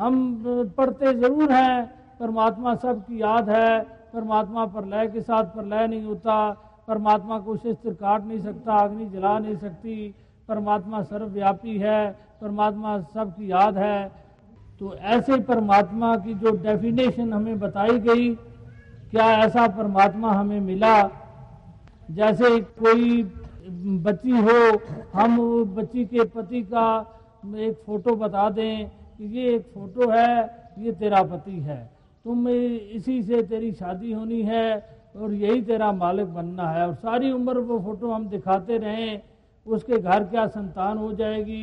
हम पढ़ते ज़रूर हैं, परमात्मा सबकी याद है, परमात्मा पर लय के साथ पर लय नहीं होता, परमात्मा को शस्त्र काट नहीं सकता, अग्नि जला नहीं सकती, परमात्मा सर्वव्यापी है, परमात्मा सबकी याद है। तो ऐसे परमात्मा की जो डेफिनेशन हमें बताई गई, क्या ऐसा परमात्मा हमें मिला? जैसे कोई बच्ची हो, हम बच्ची के पति का एक फ़ोटो बता दें कि ये एक फ़ोटो है, ये तेरा पति है। तुम इसी से तेरी शादी होनी है और यही तेरा मालिक बनना है। और सारी उम्र वो फ़ोटो हम दिखाते रहें, उसके घर क्या संतान हो जाएगी,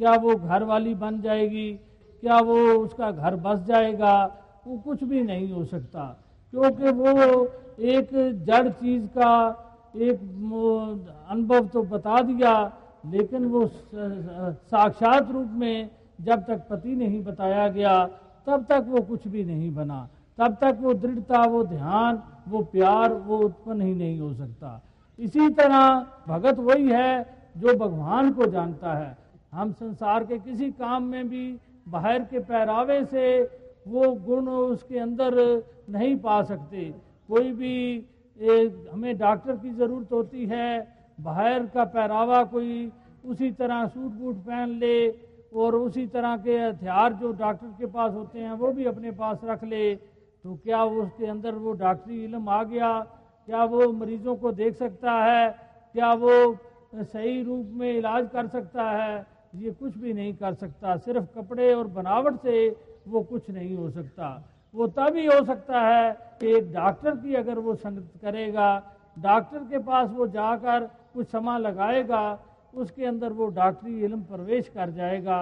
क्या वो घर वाली बन जाएगी, क्या वो उसका घर बस जाएगा, वो कुछ भी नहीं हो सकता। क्योंकि वो एक जड़ चीज़ का एक अनुभव तो बता दिया, लेकिन वो साक्षात रूप में जब तक पति नहीं बताया गया तब तक वो कुछ भी नहीं बना। तब तक वो दृढ़ता वो ध्यान वो प्यार वो उत्पन्न ही नहीं हो सकता। इसी तरह भगत वही है जो भगवान को जानता है। हम संसार के किसी काम में भी बाहर के पहरावे से वो गुण उसके अंदर नहीं पा सकते। कोई भी एक, हमें डॉक्टर की ज़रूरत होती है बाहर का पहरावा कोई उसी तरह सूट बूट पहन ले और उसी तरह के हथियार जो डॉक्टर के पास होते हैं, वो भी अपने पास रख ले। तो क्या उसके अंदर वो डॉक्टरी इलम आ गया? क्या वो मरीजों को देख सकता है? क्या वो सही रूप में इलाज कर सकता है? ये कुछ भी नहीं कर सकता। सिर्फ़ कपड़े और बनावट से वो कुछ नहीं हो सकता। वो तभी हो सकता है कि एक डॉक्टर की अगर वो संगत करेगा, डॉक्टर के पास वो जाकर कुछ समय लगाएगा उसके अंदर वो डॉक्टरी इलम प्रवेश कर जाएगा।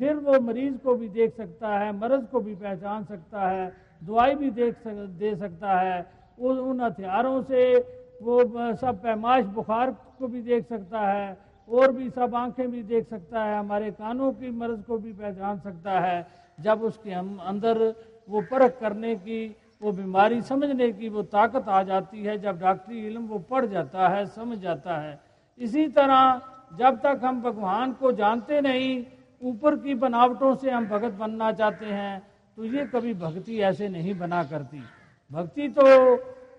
फिर वो मरीज़ को भी देख सकता है मर्ज को भी पहचान सकता है दवाई भी देख सक, दे सकता है। उन उन हथियारों से वो सब पैमाइश बुखार को भी देख सकता है और भी सब आँखें भी देख सकता है हमारे कानों की मर्ज को भी पहचान सकता है। जब उसके हम अंदर वो परख करने की वो बीमारी समझने की वो ताकत आ जाती है जब डॉक्टरी इलम वो पढ़ जाता है समझ जाता है। इसी तरह जब तक हम भगवान को जानते नहीं, ऊपर की बनावटों से हम भगत बनना चाहते हैं तो ये कभी भक्ति ऐसे नहीं बना करती। भक्ति तो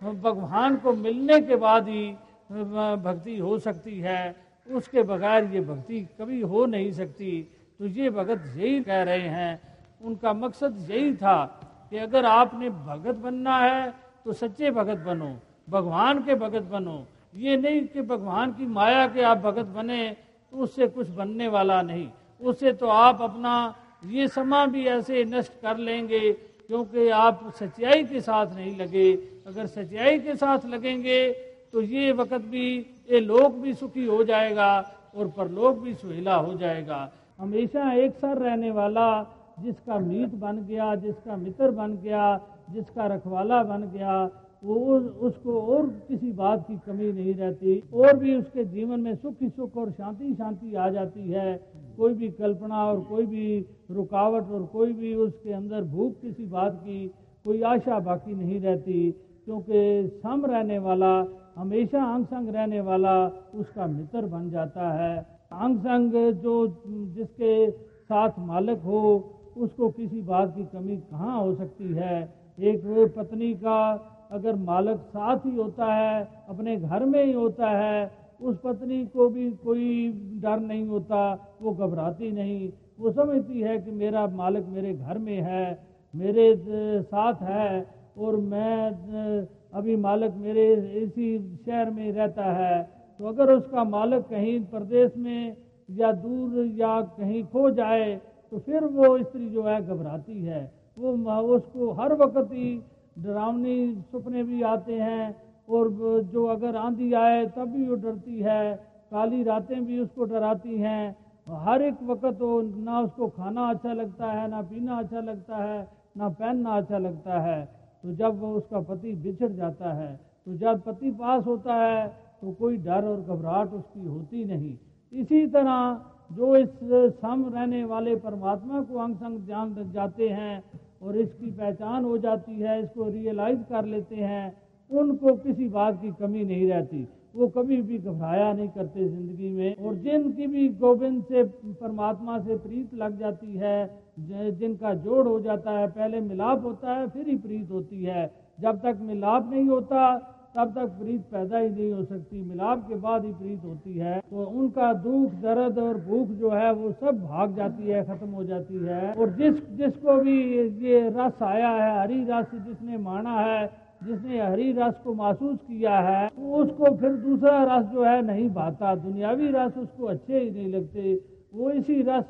भगवान को मिलने के बाद ही भक्ति हो सकती है। उसके बगैर ये भक्ति कभी हो नहीं सकती। तो ये भगत यही कह रहे हैं। उनका मकसद यही था कि अगर आपने भगत बनना है तो सच्चे भगत बनो, भगवान के भगत बनो। ये नहीं कि भगवान की माया के आप भगत बने तो उससे कुछ बनने वाला नहीं। उससे तो आप अपना, ये समा भी ऐसे नष्ट कर लेंगे, क्योंकि आप सच्चाई के साथ नहीं लगे। अगर सच्चाई के साथ लगेंगे तो ये वक्त भी, ये लोक भी सुखी हो जाएगा और परलोक भी सुहेला हो जाएगा। हमेशा एक सर रहने वाला, जिसका मीत बन गया, जिसका मित्र बन गया, जिसका रखवाला बन गया वो उसको और किसी बात की कमी नहीं रहती, और भी उसके जीवन में सुख ही सुख और शांति शांति आ जाती है। कोई भी कल्पना और कोई भी रुकावट और कोई भी उसके अंदर भूख किसी बात की कोई आशा बाकी नहीं रहती, क्योंकि सम रहने वाला, हमेशा अंग संग रहने वाला उसका मित्र बन जाता है। अंग संग जो जिसके साथ मालिक हो, उसको किसी बात की कमी कहाँ हो सकती है? एक पत्नी का अगर मालक साथ ही होता है, अपने घर में ही होता है, उस पत्नी को भी कोई डर नहीं होता, वो घबराती नहीं। वो समझती है कि मेरा मालिक मेरे घर में है, मेरे साथ है, और मैं अभी मालिक मेरे इसी शहर में रहता है। तो अगर उसका मालिक कहीं प्रदेश में या दूर या कहीं खो जाए तो फिर वो स्त्री जो है घबराती है। वो उसको हर वक्त ही डरावनी सपने भी आते हैं और जो अगर आंधी आए तब भी वो डरती है। काली रातें भी उसको डराती हैं। हर एक वक्त वो ना उसको खाना अच्छा लगता है, ना पीना अच्छा लगता है, ना पहनना अच्छा लगता है। तो जब वो उसका पति बिछड़ जाता है तो जब पति पास होता है तो कोई डर और घबराहट उसकी होती नहीं। इसी तरह जो इस सम रहने वाले परमात्मा को अंग संग जान जाते हैं और इसकी पहचान हो जाती है, इसको रियलाइज़ कर लेते हैं, उनको किसी बात की कमी नहीं रहती। वो कभी भी घबराया नहीं करते ज़िंदगी में। और जिनकी भी गोविंद से, परमात्मा से प्रीत लग जाती है जिनका जोड़ हो जाता है, पहले मिलाप होता है, फिर ही प्रीत होती है। जब तक मिलाप नहीं होता तब तक प्रीत पैदा ही नहीं हो सकती। मिलाप के बाद ही प्रीत होती है। तो उनका दुख, दर्द और भूख जो है, वो सब भाग जाती है, खत्म हो जाती है। और जिस, जिसको भी ये रस आया है, हरी रस जिसने माना है, जिसने हरी रस को महसूस किया है उसको फिर दूसरा रस जो है नहीं भाता। दुनियावी रस उसको अच्छे ही नहीं लगते। वो इसी रस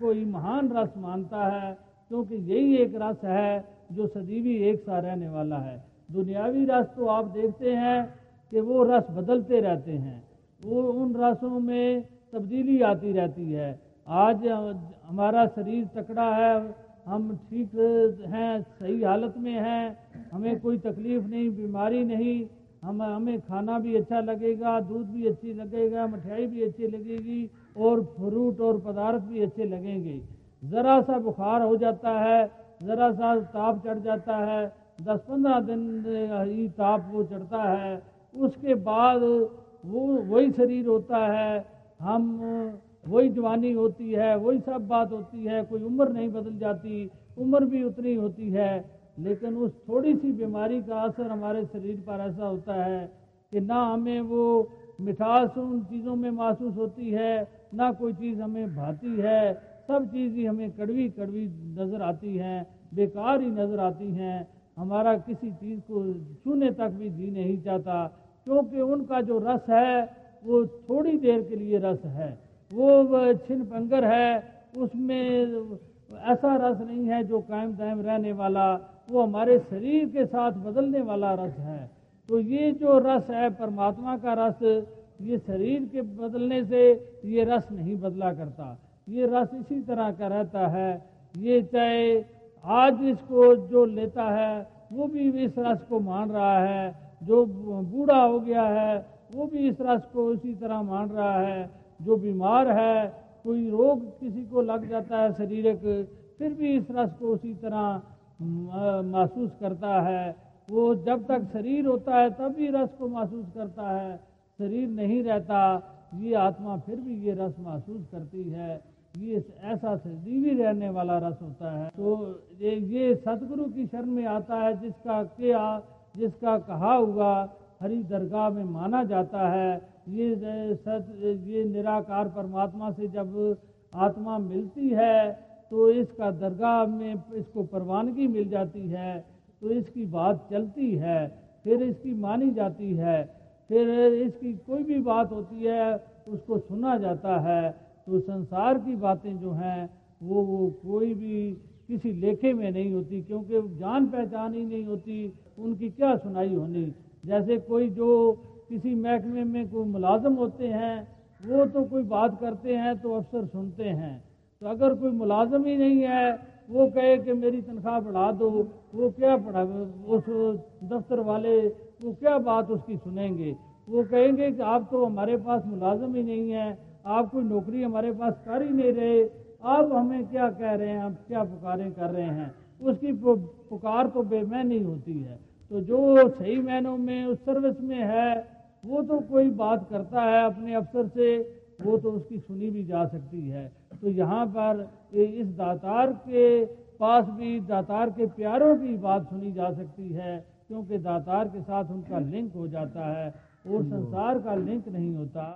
को ही महान रस मानता है, क्योंकि यही एक रस है जो सदीवी एक सा रहने वाला है। दुनियावी रस तो आप देखते हैं कि वो रस बदलते रहते हैं। वो उन रसों में तब्दीली आती रहती है। आज हमारा शरीर तकड़ा है, हम ठीक हैं, सही हालत में हैं, हमें कोई तकलीफ़ नहीं, बीमारी नहीं, हम, हमें खाना भी अच्छा लगेगा, दूध भी अच्छी लगेगा, मिठाई भी अच्छी लगेगी, और फ्रूट और पदार्थ भी अच्छे लगेंगे। ज़रा सा बुखार हो जाता है, ज़रा सा ताप चढ़ जाता है दस पंद्रह दिन ही ताप वो चढ़ता है, उसके बाद वो, वही शरीर होता है, हम, वही जवानी होती है, वही सब बात होती है, कोई उम्र नहीं बदल जाती, उम्र भी उतनी होती है, लेकिन उस थोड़ी सी बीमारी का असर हमारे शरीर पर ऐसा होता है कि ना हमें वो मिठास उन चीज़ों में महसूस होती है, ना कोई चीज़ हमें भाती है, सब चीज़ ही हमें कड़वी कड़वी नज़र आती हैं, बेकार ही नज़र आती हैं हमारा किसी चीज़ को छूने तक भी जी नहीं चाहता, क्योंकि उनका जो रस है, वो थोड़ी देर के लिए रस है। वो छिन पंगर है, उसमें ऐसा रस नहीं है जो कायम दायम रहने वाला, वो हमारे शरीर के साथ बदलने वाला रस है। तो ये जो रस है, परमात्मा का रस, ये शरीर के बदलने से ये रस नहीं बदला करता। ये रस इसी तरह का रहता है, ये चाहे आज इसको जो लेता है, वो भी इस रस को मान रहा है। जो बूढ़ा हो गया है, वो भी इस रस को इसी तरह मान रहा है। जो बीमार है, कोई रोग किसी को लग जाता है शरीरक, फिर भी इस रस को उसी तरह महसूस करता है। वो जब तक शरीर होता है, तब भी रस को महसूस करता है। शरीर नहीं रहता, ये आत्मा फिर भी ये रस महसूस करती है। ये ऐसा सजीवी रहने वाला रस होता है तो ये ये सतगुरु की शरण में आता है, जिसका क्या, जिसका कहा हुआ हरी दरगाह में माना जाता है, ये सत ये निराकार परमात्मा से जब आत्मा मिलती है तो इसका दरगाह में इसको परवानगी मिल जाती है तो इसकी बात चलती है, फिर इसकी मानी जाती है, फिर इसकी कोई भी बात होती है, उसको सुना जाता है तो संसार की बातें जो हैं, वो वो कोई भी किसी लेखे में नहीं होती, क्योंकि जान पहचान ही नहीं होती, उनकी क्या सुनाई होनी। जैसे कोई जो किसी महकमे में कोई मुलाजम होते हैं, वो तो कोई बात करते हैं तो अफसर सुनते हैं। तो अगर कोई मुलाजम ही नहीं है, वो कहे कि मेरी तनख्वाह बढ़ा दो, वो क्या पढ़ा, उस दफ्तर वाले, वो क्या बात उसकी सुनेंगे? वो कहेंगे कि आप तो हमारे पास मुलाजम ही नहीं है आप कोई नौकरी हमारे पास कर ही नहीं रहे। आप हमें क्या कह रहे हैं? आप क्या पुकारें कर रहे हैं? उसकी पुकार तो बेमैनी होती है। तो जो सही मैनों में उस सर्विस में है वो तो कोई बात करता है अपने अफसर से वो तो उसकी सुनी भी जा सकती है। तो यहाँ पर इस दातार के पास भी दातार के प्यारों की बात सुनी जा सकती है क्योंकि दातार के साथ उनका लिंक हो जाता है और संसार का लिंक नहीं होता।